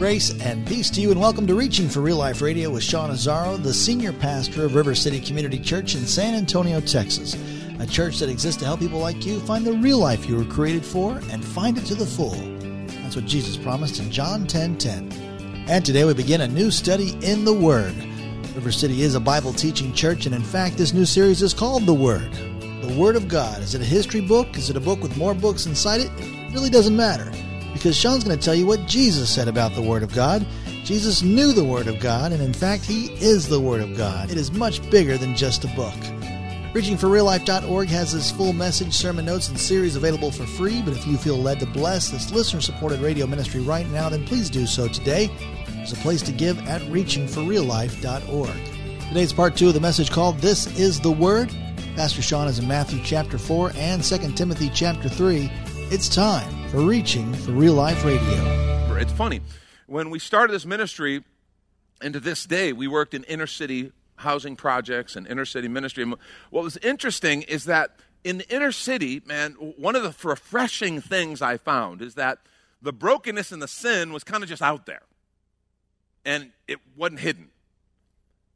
Grace and peace to you, and welcome to Reaching for Real Life Radio with Sean Azzaro, the senior pastor of River City Community Church in San Antonio, Texas. A church that exists to help people like you find the real life you were created for and find it to the full. That's what Jesus promised in John 10 10. And today we begin a new study in the Word. River City is a Bible teaching church, and in fact, this new series is called The Word. The Word of God. Is it a history book? Is it a book with more books inside it? It really doesn't matter because Sean's going to tell you what Jesus said about the Word of God. Jesus knew the Word of God, and in fact, He is the Word of God. It is much bigger than just a book. ReachingForRealLife.org has this full message, sermon notes, and series available for free. But if you feel led to bless this listener supported radio ministry right now, then please do so today. There's a place to give at ReachingForRealLife.org. Today's part two of the message called This is the Word. Pastor Sean is in Matthew chapter 4 and 2 Timothy chapter 3. It's time for Reaching for Real Life Radio. It's funny. When we started this ministry, and to this day, we worked in inner city housing projects and inner city ministry. And what was interesting is that in the inner city, man, one of the refreshing things I found is that the brokenness and the sin was kind of just out there. And it wasn't hidden.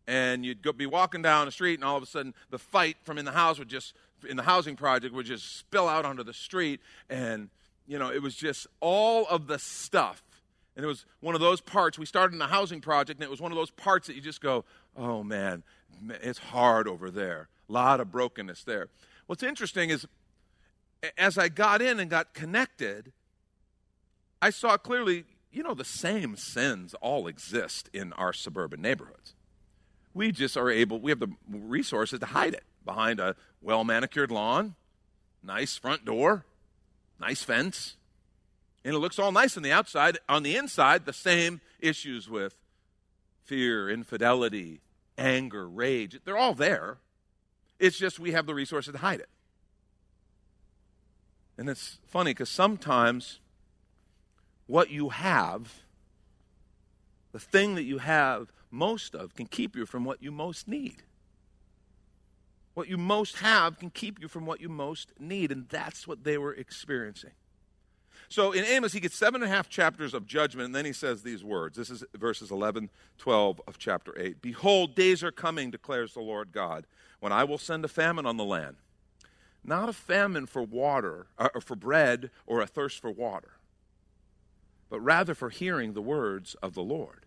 And you'd go, be walking down the street, and all of a sudden, the fight from in the house would just, in the housing project, would just spill out onto the street. And, you know, it was just all of the stuff. And it was one of those parts. We started in the housing project, and it was one of those parts that you just go, oh man, it's hard over there. A lot of brokenness there. What's interesting is as I got in and got connected, I saw clearly, you know, the same sins all exist in our suburban neighborhoods. We just are able, we have the resources to hide it behind a well manicured lawn, nice front door, nice fence. And it looks all nice on the outside. On the inside, the same issues with fear, infidelity, anger, rage. They're all there. It's just we have the resources to hide it. And it's funny because sometimes what you have, the thing that you have most of, can keep you from what you most need. What you most have can keep you from what you most need. And that's what they were experiencing. So in Amos, he gets seven and a half chapters of judgment, and then he says these words. This is verses 11, 12 of chapter 8. Behold, days are coming, declares the Lord God, when I will send a famine on the land. Not a famine for water, uh, or for bread, or a thirst for water, but rather for hearing the words of the Lord.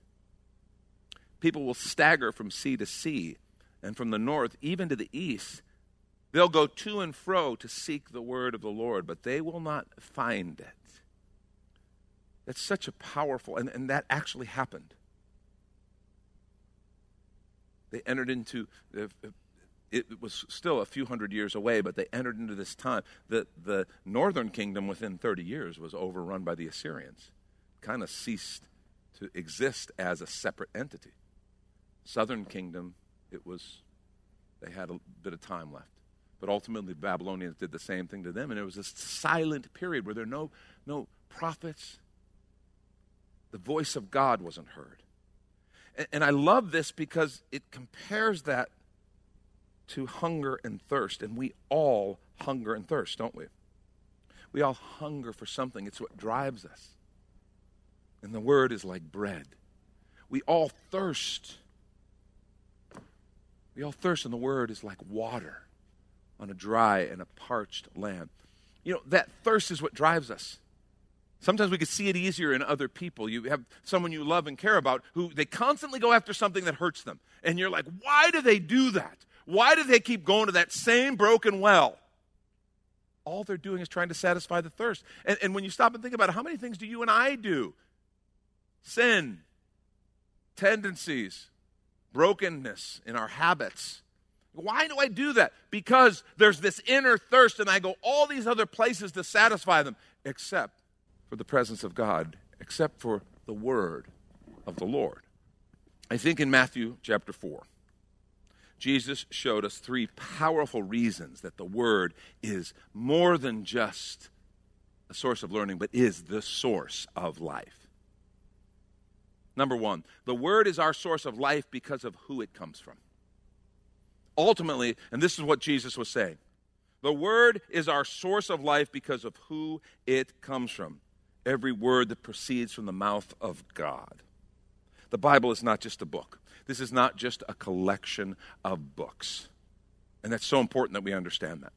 People will stagger from sea to sea, and from the north even to the east. They'll go to and fro to seek the word of the Lord, but they will not find it. That's such a powerful, and, and that actually happened. They entered into, it was still a few hundred years away, but they entered into this time. The, the northern kingdom within 30 years was overrun by the Assyrians, kind of ceased to exist as a separate entity. Southern kingdom, it was, they had a bit of time left. But ultimately, the Babylonians did the same thing to them, and it was a silent period where there were no, no prophets, the voice of God wasn't heard. And, and I love this because it compares that to hunger and thirst. And we all hunger and thirst, don't we? We all hunger for something, it's what drives us. And the word is like bread. We all thirst. We all thirst, and the word is like water on a dry and a parched land. You know, that thirst is what drives us. Sometimes we can see it easier in other people. You have someone you love and care about who they constantly go after something that hurts them. And you're like, why do they do that? Why do they keep going to that same broken well? All they're doing is trying to satisfy the thirst. And, and when you stop and think about it, how many things do you and I do? Sin, tendencies, brokenness in our habits. Why do I do that? Because there's this inner thirst, and I go all these other places to satisfy them, except for the presence of God except for the word of the Lord. I think in Matthew chapter 4, Jesus showed us three powerful reasons that the word is more than just a source of learning, but is the source of life. Number one, the word is our source of life because of who it comes from. Ultimately, and this is what Jesus was saying the word is our source of life because of who it comes from. Every word that proceeds from the mouth of God. The Bible is not just a book, this is not just a collection of books. And that's so important that we understand that.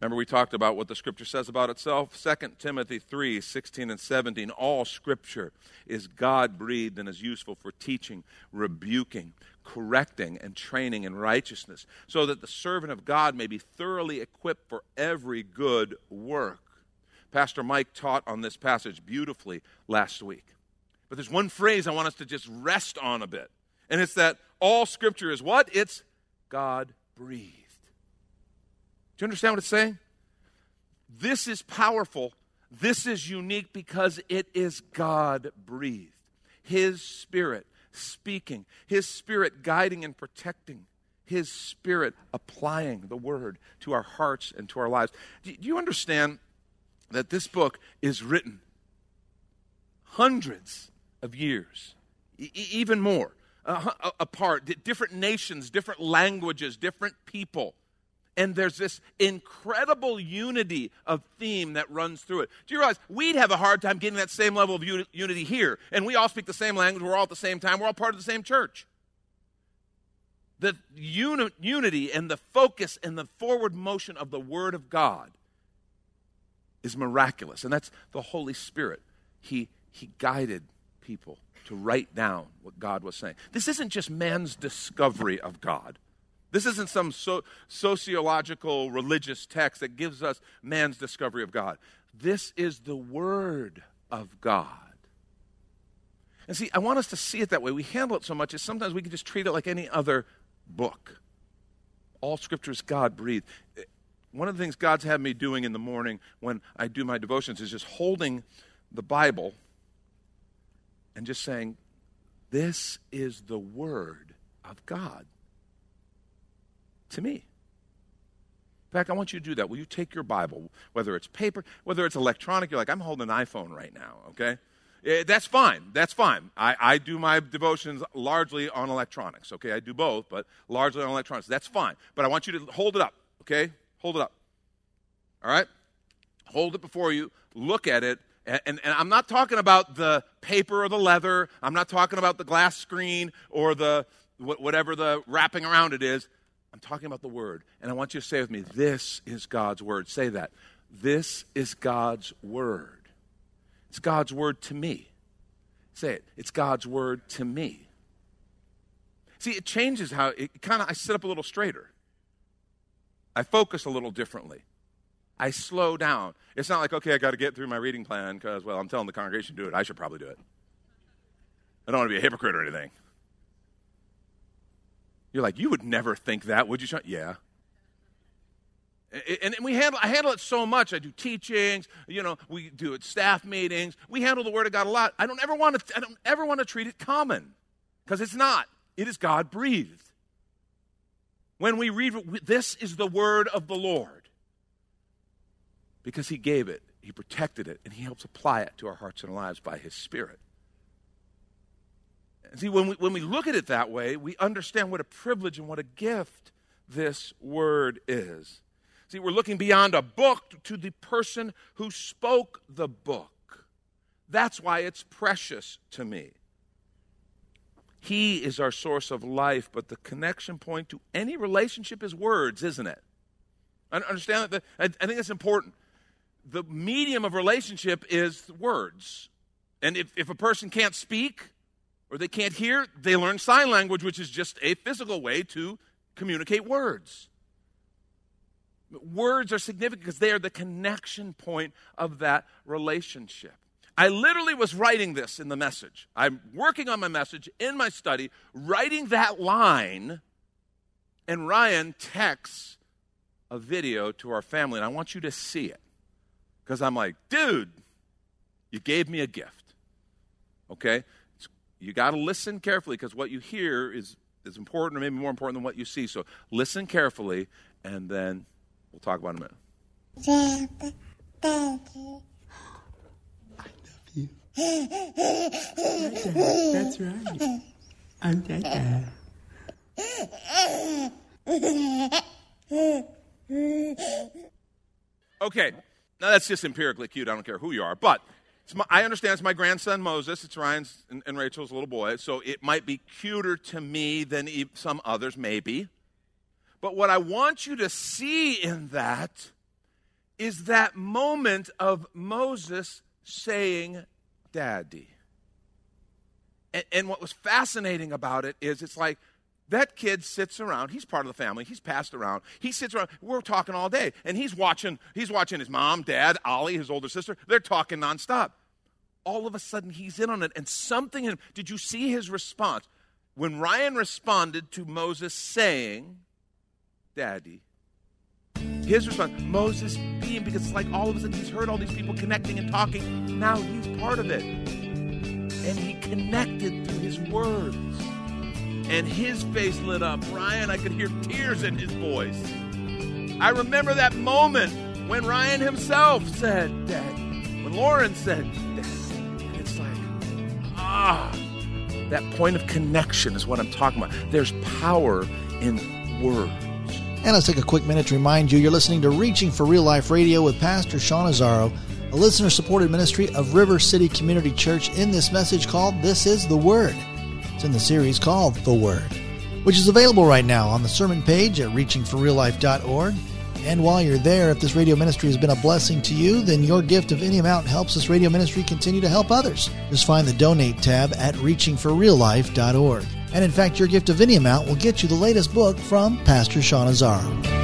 Remember, we talked about what the scripture says about itself? 2 Timothy 3 16 and 17. All scripture is God breathed and is useful for teaching, rebuking, correcting, and training in righteousness, so that the servant of God may be thoroughly equipped for every good work. Pastor Mike taught on this passage beautifully last week. But there's one phrase I want us to just rest on a bit, and it's that all scripture is what? It's God breathed. Do you understand what it's saying? This is powerful. This is unique because it is God breathed. His Spirit speaking, His Spirit guiding and protecting, His Spirit applying the Word to our hearts and to our lives. Do you understand that this book is written hundreds of years, e- even more, uh, apart, different nations, different languages, different people? And there's this incredible unity of theme that runs through it. Do you realize we'd have a hard time getting that same level of uni- unity here? And we all speak the same language, we're all at the same time, we're all part of the same church. The uni- unity and the focus and the forward motion of the Word of God is miraculous, and that's the Holy Spirit. He, he guided people to write down what God was saying. This isn't just man's discovery of God. This isn't some so, sociological religious text that gives us man's discovery of God. This is the Word of God. And see, I want us to see it that way. We handle it so much as sometimes we can just treat it like any other book. All scripture is God breathed. One of the things God's had me doing in the morning when I do my devotions is just holding the Bible and just saying, This is the Word of God to me. In fact, I want you to do that. Will you take your Bible, whether it's paper, whether it's electronic? You're like, I'm holding an iPhone right now, okay? Eh, that's fine. That's fine. I, I do my devotions largely on electronics, okay? I do both, but largely on electronics. That's fine. But I want you to hold it up, okay? Hold it up. All right? Hold it before you. Look at it. And, and, and, I'm not talking about the paper or the leather. I'm not talking about the glass screen or the whatever the wrapping around it is. I'm talking about the Word. And I want you to say with me, this is God's Word. Say that. This is God's Word. It's God's Word to me. Say it. It's God's Word to me. See, it changes how it kind of, I sit up a little straighter. I focus a little differently. I slow down. It's not like, okay, I got to get through my reading plan because, well, I'm telling the congregation to do it. I should probably do it. I don't want to be a hypocrite or anything. You're like, you would never think that, would you? Sean? Yeah. And we handle, I handle it so much. I do teachings, you know, we do it staff meetings. We handle the Word of God a lot. I don't ever want to, I don't ever want to treat it common because it's not. It is God breathed. When we read, this is the Word of the Lord because He gave it, He protected it, and He helps apply it to our hearts and lives by His Spirit. And see, when we, when we look at it that way, we understand what a privilege and what a gift this word is. See, we're looking beyond a book to the person who spoke the book. That's why it's precious to me. He is our source of life, but the connection point to any relationship is words, isn't it? I understand that. I think that's important. The medium of relationship is words. And if, if a person can't speak, or they can't hear, they learn sign language, which is just a physical way to communicate words. Words are significant because they are the connection point of that relationship. I literally was writing this in the message. I'm working on my message in my study, writing that line, and Ryan texts a video to our family, and I want you to see it. Because I'm like, dude, You gave me a gift. Okay? You got to listen carefully because what you hear is, is important or maybe more important than what you see. So listen carefully, and then we'll talk about it in a minute. That's right. I'm Dada. Okay, now that's just empirically cute. I don't care who you are, but my, I understand it's my grandson Moses. It's Ryan's and, and, Rachel's little boy, so it might be cuter to me than some others, maybe. But what I want you to see in that is that moment of Moses saying, "Daddy." And, and what was fascinating about it is, it's like that kid sits around. He's part of the family. He's passed around. He sits around. We're talking all day, and he's watching. He's watching his mom, dad, Ollie, his older sister. They're talking nonstop. All of a sudden, he's in on it, and something. In, did you see his response when Ryan responded to Moses saying, "Daddy"? His response, Moses being because it's like all of a sudden he's heard all these people connecting and talking. Now he's part of it, and he connected through his words and his face lit up. Ryan, I could hear tears in his voice. I remember that moment when Ryan himself said, Dad, when Lauren said, Dad. And it's like, ah, that point of connection is what I'm talking about. There's power in words. And let's take a quick minute to remind you you're listening to Reaching for Real Life Radio with Pastor Sean Azzaro, a listener supported ministry of River City Community Church, in this message called This is the Word. In the series called The Word, which is available right now on the sermon page at reachingforreallife.org. And while you're there, if this radio ministry has been a blessing to you, then your gift of any amount helps this radio ministry continue to help others. Just find the donate tab at reachingforreallife.org. And in fact, your gift of any amount will get you the latest book from Pastor Sean Azzaro.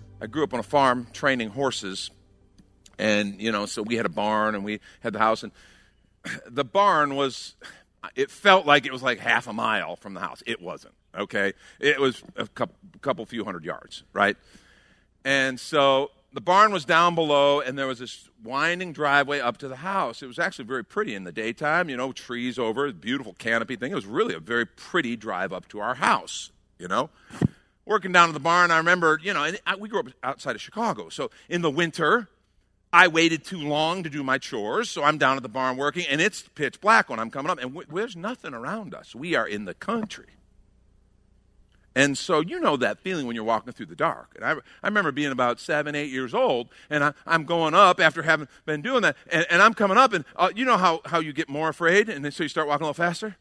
I grew up on a farm training horses, and you know, so we had a barn and we had the house, and the barn was. It felt like it was like half a mile from the house. It wasn't. Okay, it was a couple, couple few hundred yards, right? And so the barn was down below, and there was this winding driveway up to the house. It was actually very pretty in the daytime, you know, trees over, beautiful canopy thing. It was really a very pretty drive up to our house, you know working down at the barn, I remember, you know, we grew up outside of Chicago. So in the winter, I waited too long to do my chores, so I'm down at the barn working, and it's pitch black when I'm coming up, and w- there's nothing around us. We are in the country. And so you know that feeling when you're walking through the dark. And I, I remember being about seven, eight years old, and I, am going up after having been doing that, and, and I'm coming up, and uh, you know how, how you get more afraid, and then so you start walking a little faster?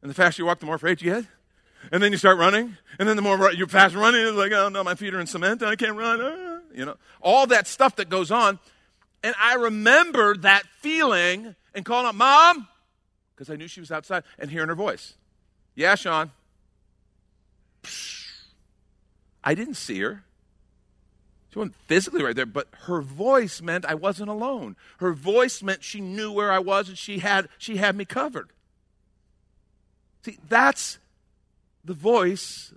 And the faster you walk, the more afraid you get? And then you start running, and then the more you're fast running, it's like, oh no, my feet are in cement, and I can't run. Ah, you know, all that stuff that goes on. And I remember that feeling and calling out, mom because I knew she was outside and hearing her voice. Yeah, Sean. I didn't see her. She wasn't physically right there, but her voice meant I wasn't alone. Her voice meant she knew where I was and she had she had me covered. See, that's the voice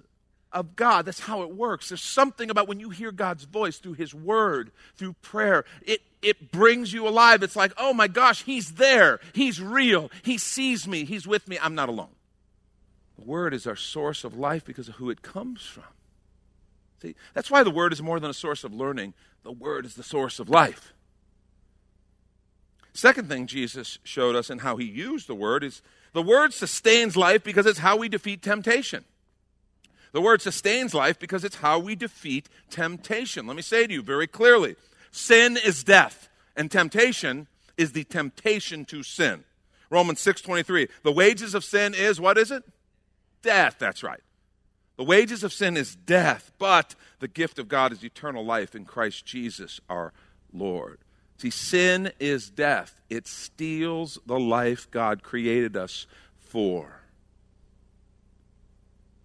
of God. That's how it works. There's something about when you hear God's voice through His Word, through prayer, it, it brings you alive. It's like, oh my gosh, He's there. He's real. He sees me. He's with me. I'm not alone. The Word is our source of life because of who it comes from. See, that's why the Word is more than a source of learning, the Word is the source of life. Second thing Jesus showed us and how he used the Word is the Word sustains life because it's how we defeat temptation. The Word sustains life because it's how we defeat temptation. Let me say to you very clearly sin is death, and temptation is the temptation to sin. Romans 6:23. The wages of sin is what is it? Death, that's right. The wages of sin is death, but the gift of God is eternal life in Christ Jesus our Lord. See, sin is death. It steals the life God created us for.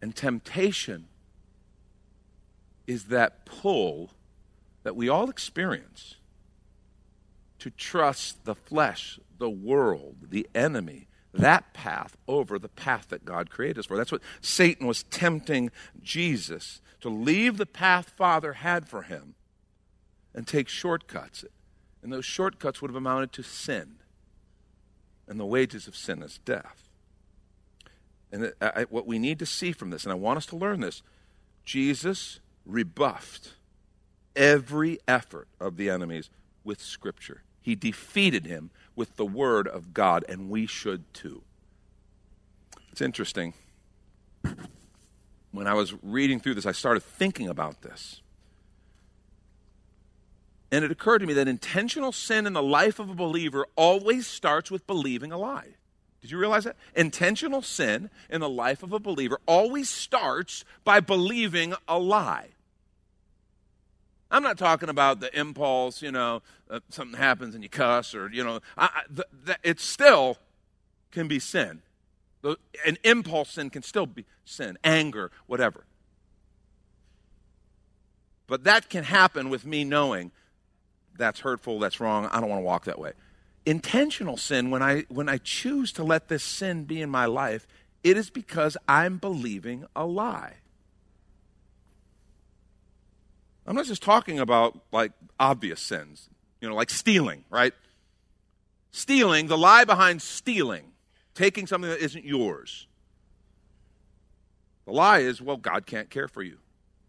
And temptation is that pull that we all experience to trust the flesh, the world, the enemy, that path over the path that God created us for. That's what Satan was tempting Jesus to leave the path Father had for him and take shortcuts. And those shortcuts would have amounted to sin. And the wages of sin is death. And I, what we need to see from this, and I want us to learn this, Jesus rebuffed every effort of the enemies with Scripture. He defeated him with the Word of God, and we should too. It's interesting. When I was reading through this, I started thinking about this. And it occurred to me that intentional sin in the life of a believer always starts with believing a lie. Did you realize that? Intentional sin in the life of a believer always starts by believing a lie. I'm not talking about the impulse, you know, uh, something happens and you cuss or, you know, I, I, it still can be sin. The, an impulse sin can still be sin, anger, whatever. But that can happen with me knowing that's hurtful, that's wrong, I don't want to walk that way. Intentional sin, when I, when I choose to let this sin be in my life, it is because I'm believing a lie. I'm not just talking about like obvious sins, you know, like stealing, right? Stealing, the lie behind stealing, taking something that isn't yours. The lie is, well, God can't care for you.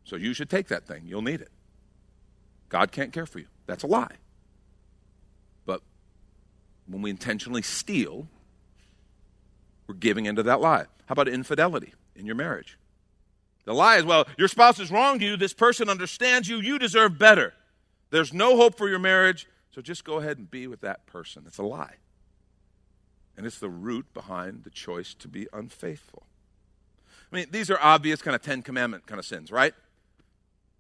So you should take that thing. You'll need it. God can't care for you. That's a lie. But when we intentionally steal, we're giving into that lie. How about infidelity in your marriage? The lie is, well, your spouse has wronged you. This person understands you. You deserve better. There's no hope for your marriage, so just go ahead and be with that person. It's a lie. And it's the root behind the choice to be unfaithful. I mean, these are obvious kind of Ten Commandment kind of sins, right?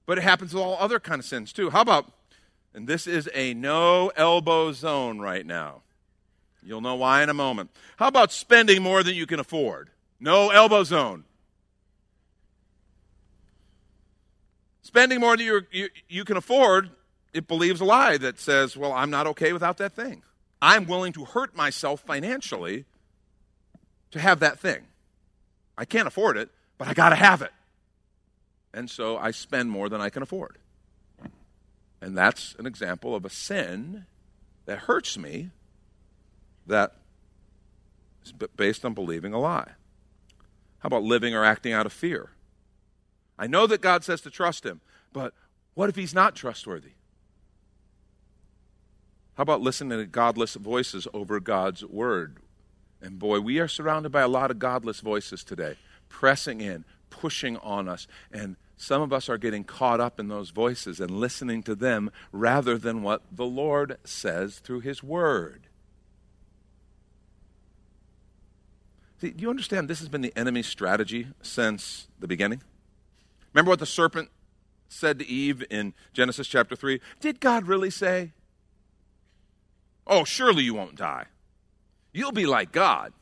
But it happens with all other kind of sins too. How about, and this is a no elbow zone right now. You'll know why in a moment. How about spending more than you can afford? No elbow zone. spending more than you, you, you can afford, it believes a lie that says, well, I'm not okay without that thing. I'm willing to hurt myself financially to have that thing. I can't afford it, but I got to have it. And so I spend more than I can afford. And that's an example of a sin that hurts me that is based on believing a lie. How about living or acting out of fear? I know that God says to trust him, but what if he's not trustworthy? How about listening to godless voices over God's word? And boy, we are surrounded by a lot of godless voices today, pressing in, pushing on us. And some of us are getting caught up in those voices and listening to them rather than what the Lord says through his word. See, do you understand this has been the enemy's strategy since the beginning? Remember what the serpent said to Eve in Genesis chapter 3? Did God really say? Oh, surely you won't die. You'll be like God.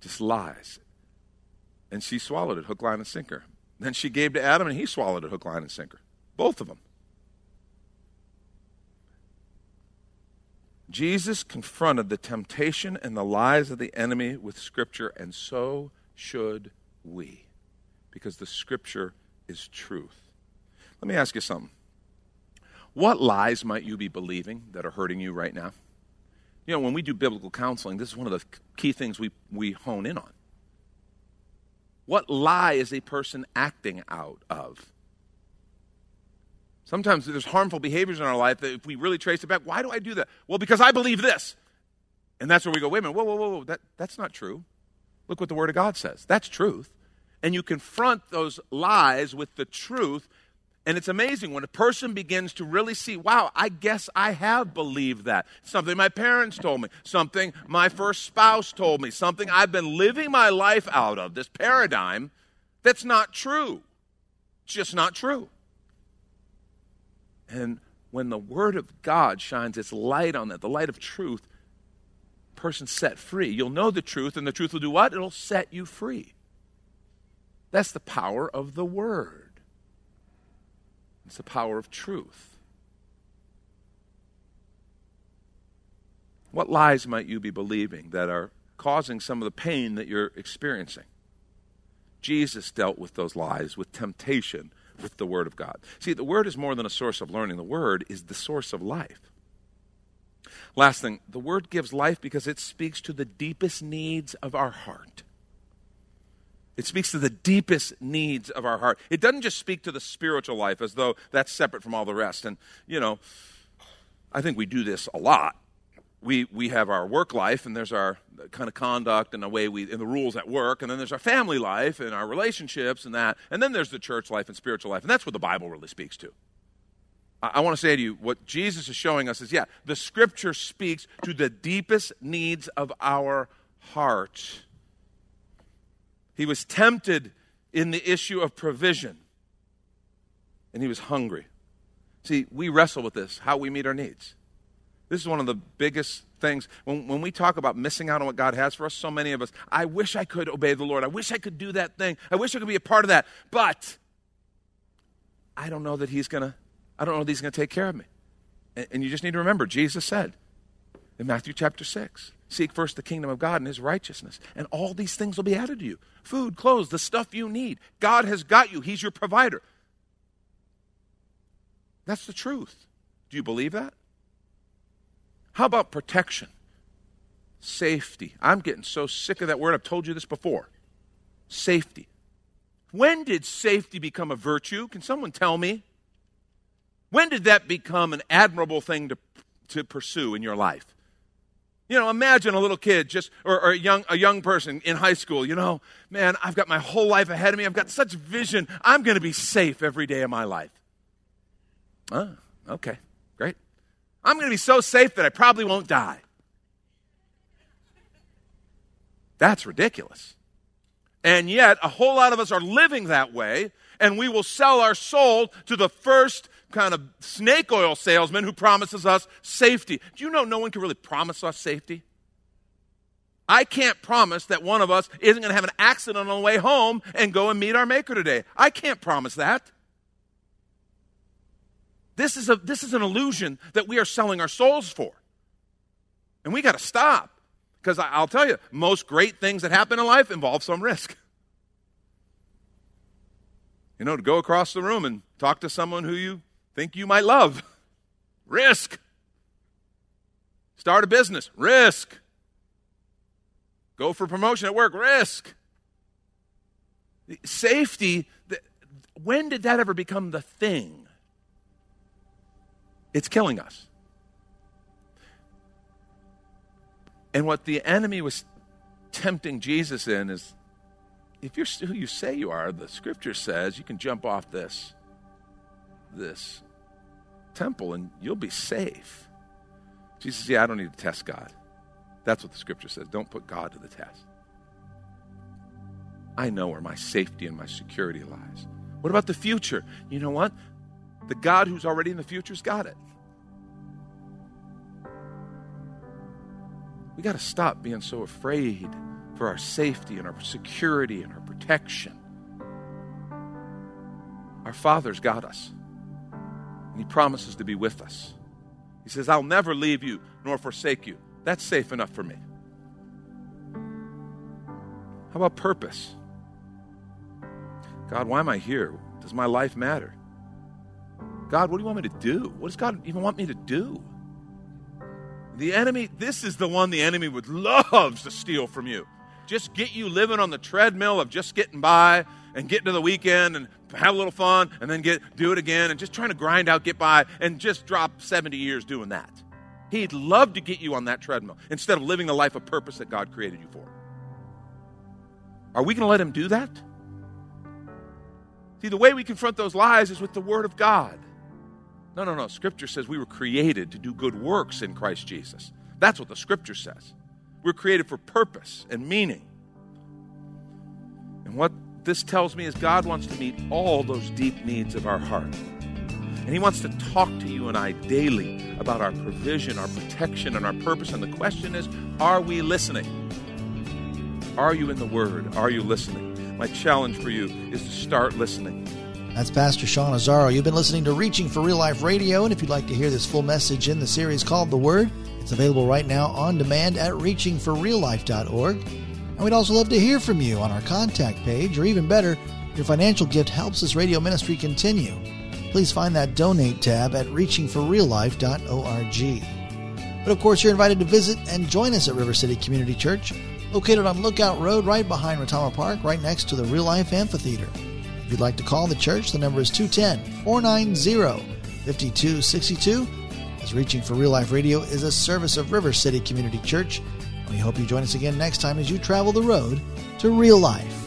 Just lies. And she swallowed it, hook, line, and sinker. Then she gave to Adam, and he swallowed it, hook, line, and sinker. Both of them. Jesus confronted the temptation and the lies of the enemy with Scripture, and so should we because the scripture is truth. Let me ask you something. What lies might you be believing that are hurting you right now? You know, when we do biblical counseling, this is one of the key things we, we hone in on. What lie is a person acting out of? Sometimes there's harmful behaviors in our life that if we really trace it back, why do I do that? Well, because I believe this. And that's where we go, wait a minute, whoa, whoa, whoa, whoa. That, that's not true. Look what the Word of God says. That's truth. And you confront those lies with the truth. And it's amazing when a person begins to really see, wow, I guess I have believed that. Something my parents told me, something my first spouse told me, something I've been living my life out of, this paradigm that's not true. It's just not true. And when the Word of God shines its light on that, the light of truth, person set free. You'll know the truth, and the truth will do what? It'll set you free. That's the power of the Word, it's the power of truth. What lies might you be believing that are causing some of the pain that you're experiencing? Jesus dealt with those lies with temptation with the Word of God. See, the Word is more than a source of learning, the Word is the source of life. Last thing, the Word gives life because it speaks to the deepest needs of our heart. It speaks to the deepest needs of our heart. It doesn't just speak to the spiritual life as though that's separate from all the rest. And, you know, I think we do this a lot. We, we have our work life and there's our kind of conduct and the way we and the rules at work. And then there's our family life and our relationships and that. And then there's the church life and spiritual life. And that's what the bible really speaks to. I, I want to say to you what jesus is showing us is yeah the scripture speaks to the deepest needs of our heart he was tempted in the issue of provision and he was hungry see we wrestle with this how we meet our needs this is one of the biggest things. When, when we talk about missing out on what God has for us, so many of us, I wish I could obey the Lord. I wish I could do that thing. I wish I could be a part of that. But I don't know that He's going to, I don't know that He's going to take care of me. And, and you just need to remember, Jesus said in Matthew chapter 6, Seek first the kingdom of God and his righteousness, and all these things will be added to you food, clothes, the stuff you need. God has got you, He's your provider. That's the truth. Do you believe that? How about protection? Safety. I'm getting so sick of that word. I've told you this before. Safety. When did safety become a virtue? Can someone tell me? When did that become an admirable thing to, to pursue in your life? You know, imagine a little kid just or, or, a young a young person in high school, you know, man, I've got my whole life ahead of me. I've got such vision. I'm going to be safe every day of my life. Ah, okay. Great. I'm going to be so safe that I probably won't die. That's ridiculous. And yet, a whole lot of us are living that way, and we will sell our soul to the first kind of snake oil salesman who promises us safety. Do you know no one can really promise us safety? I can't promise that one of us isn't going to have an accident on the way home and go and meet our Maker today. I can't promise that. This is, a, this is an illusion that we are selling our souls for. And we got to stop. Because I'll tell you, most great things that happen in life involve some risk. You know, to go across the room and talk to someone who you think you might love, risk. Start a business, risk. Go for promotion at work, risk. Safety, when did that ever become the thing? It's killing us. And what the enemy was tempting Jesus in is if you're who you say you are, the scripture says you can jump off this this temple and you'll be safe. Jesus says, Yeah, I don't need to test God. That's what the scripture says. Don't put God to the test. I know where my safety and my security lies. What about the future? You know what? The God who's already in the future's got it. We got to stop being so afraid for our safety and our security and our protection. Our Father's got us, and He promises to be with us. He says, I'll never leave you nor forsake you. That's safe enough for me. How about purpose? God, why am I here? Does my life matter? God, what do you want me to do? What does God even want me to do? The enemy, this is the one the enemy would love to steal from you. just get you living on the treadmill of just getting by and getting to the weekend and have a little fun and then get do it again and just trying to grind out, get by, and just drop 70 years doing that. He'd love to get you on that treadmill instead of living the life of purpose that God created you for. Are we going to let him do that? See, the way we confront those lies is with the Word of God. No, no, no. Scripture says we were created to do good works in Christ Jesus. That's what the Scripture says. We're created for purpose and meaning. And what this tells me is God wants to meet all those deep needs of our heart. And He wants to talk to you and I daily about our provision, our protection, and our purpose. And the question is are we listening? Are you in the Word? Are you listening? My challenge for you is to start listening. That's Pastor Sean Azzaro. You've been listening to Reaching for Real Life Radio, and if you'd like to hear this full message in the series called The Word, it's available right now on demand at reachingforreallife.org. And we'd also love to hear from you on our contact page, or even better, your financial gift helps this radio ministry continue. Please find that donate tab at reachingforreallife.org. But of course, you're invited to visit and join us at River City Community Church, located on Lookout Road right behind Retama Park, right next to the Real Life Amphitheater. If you'd like to call the church, the number is 210 490 5262. As Reaching for Real Life Radio is a service of River City Community Church. We hope you join us again next time as you travel the road to real life.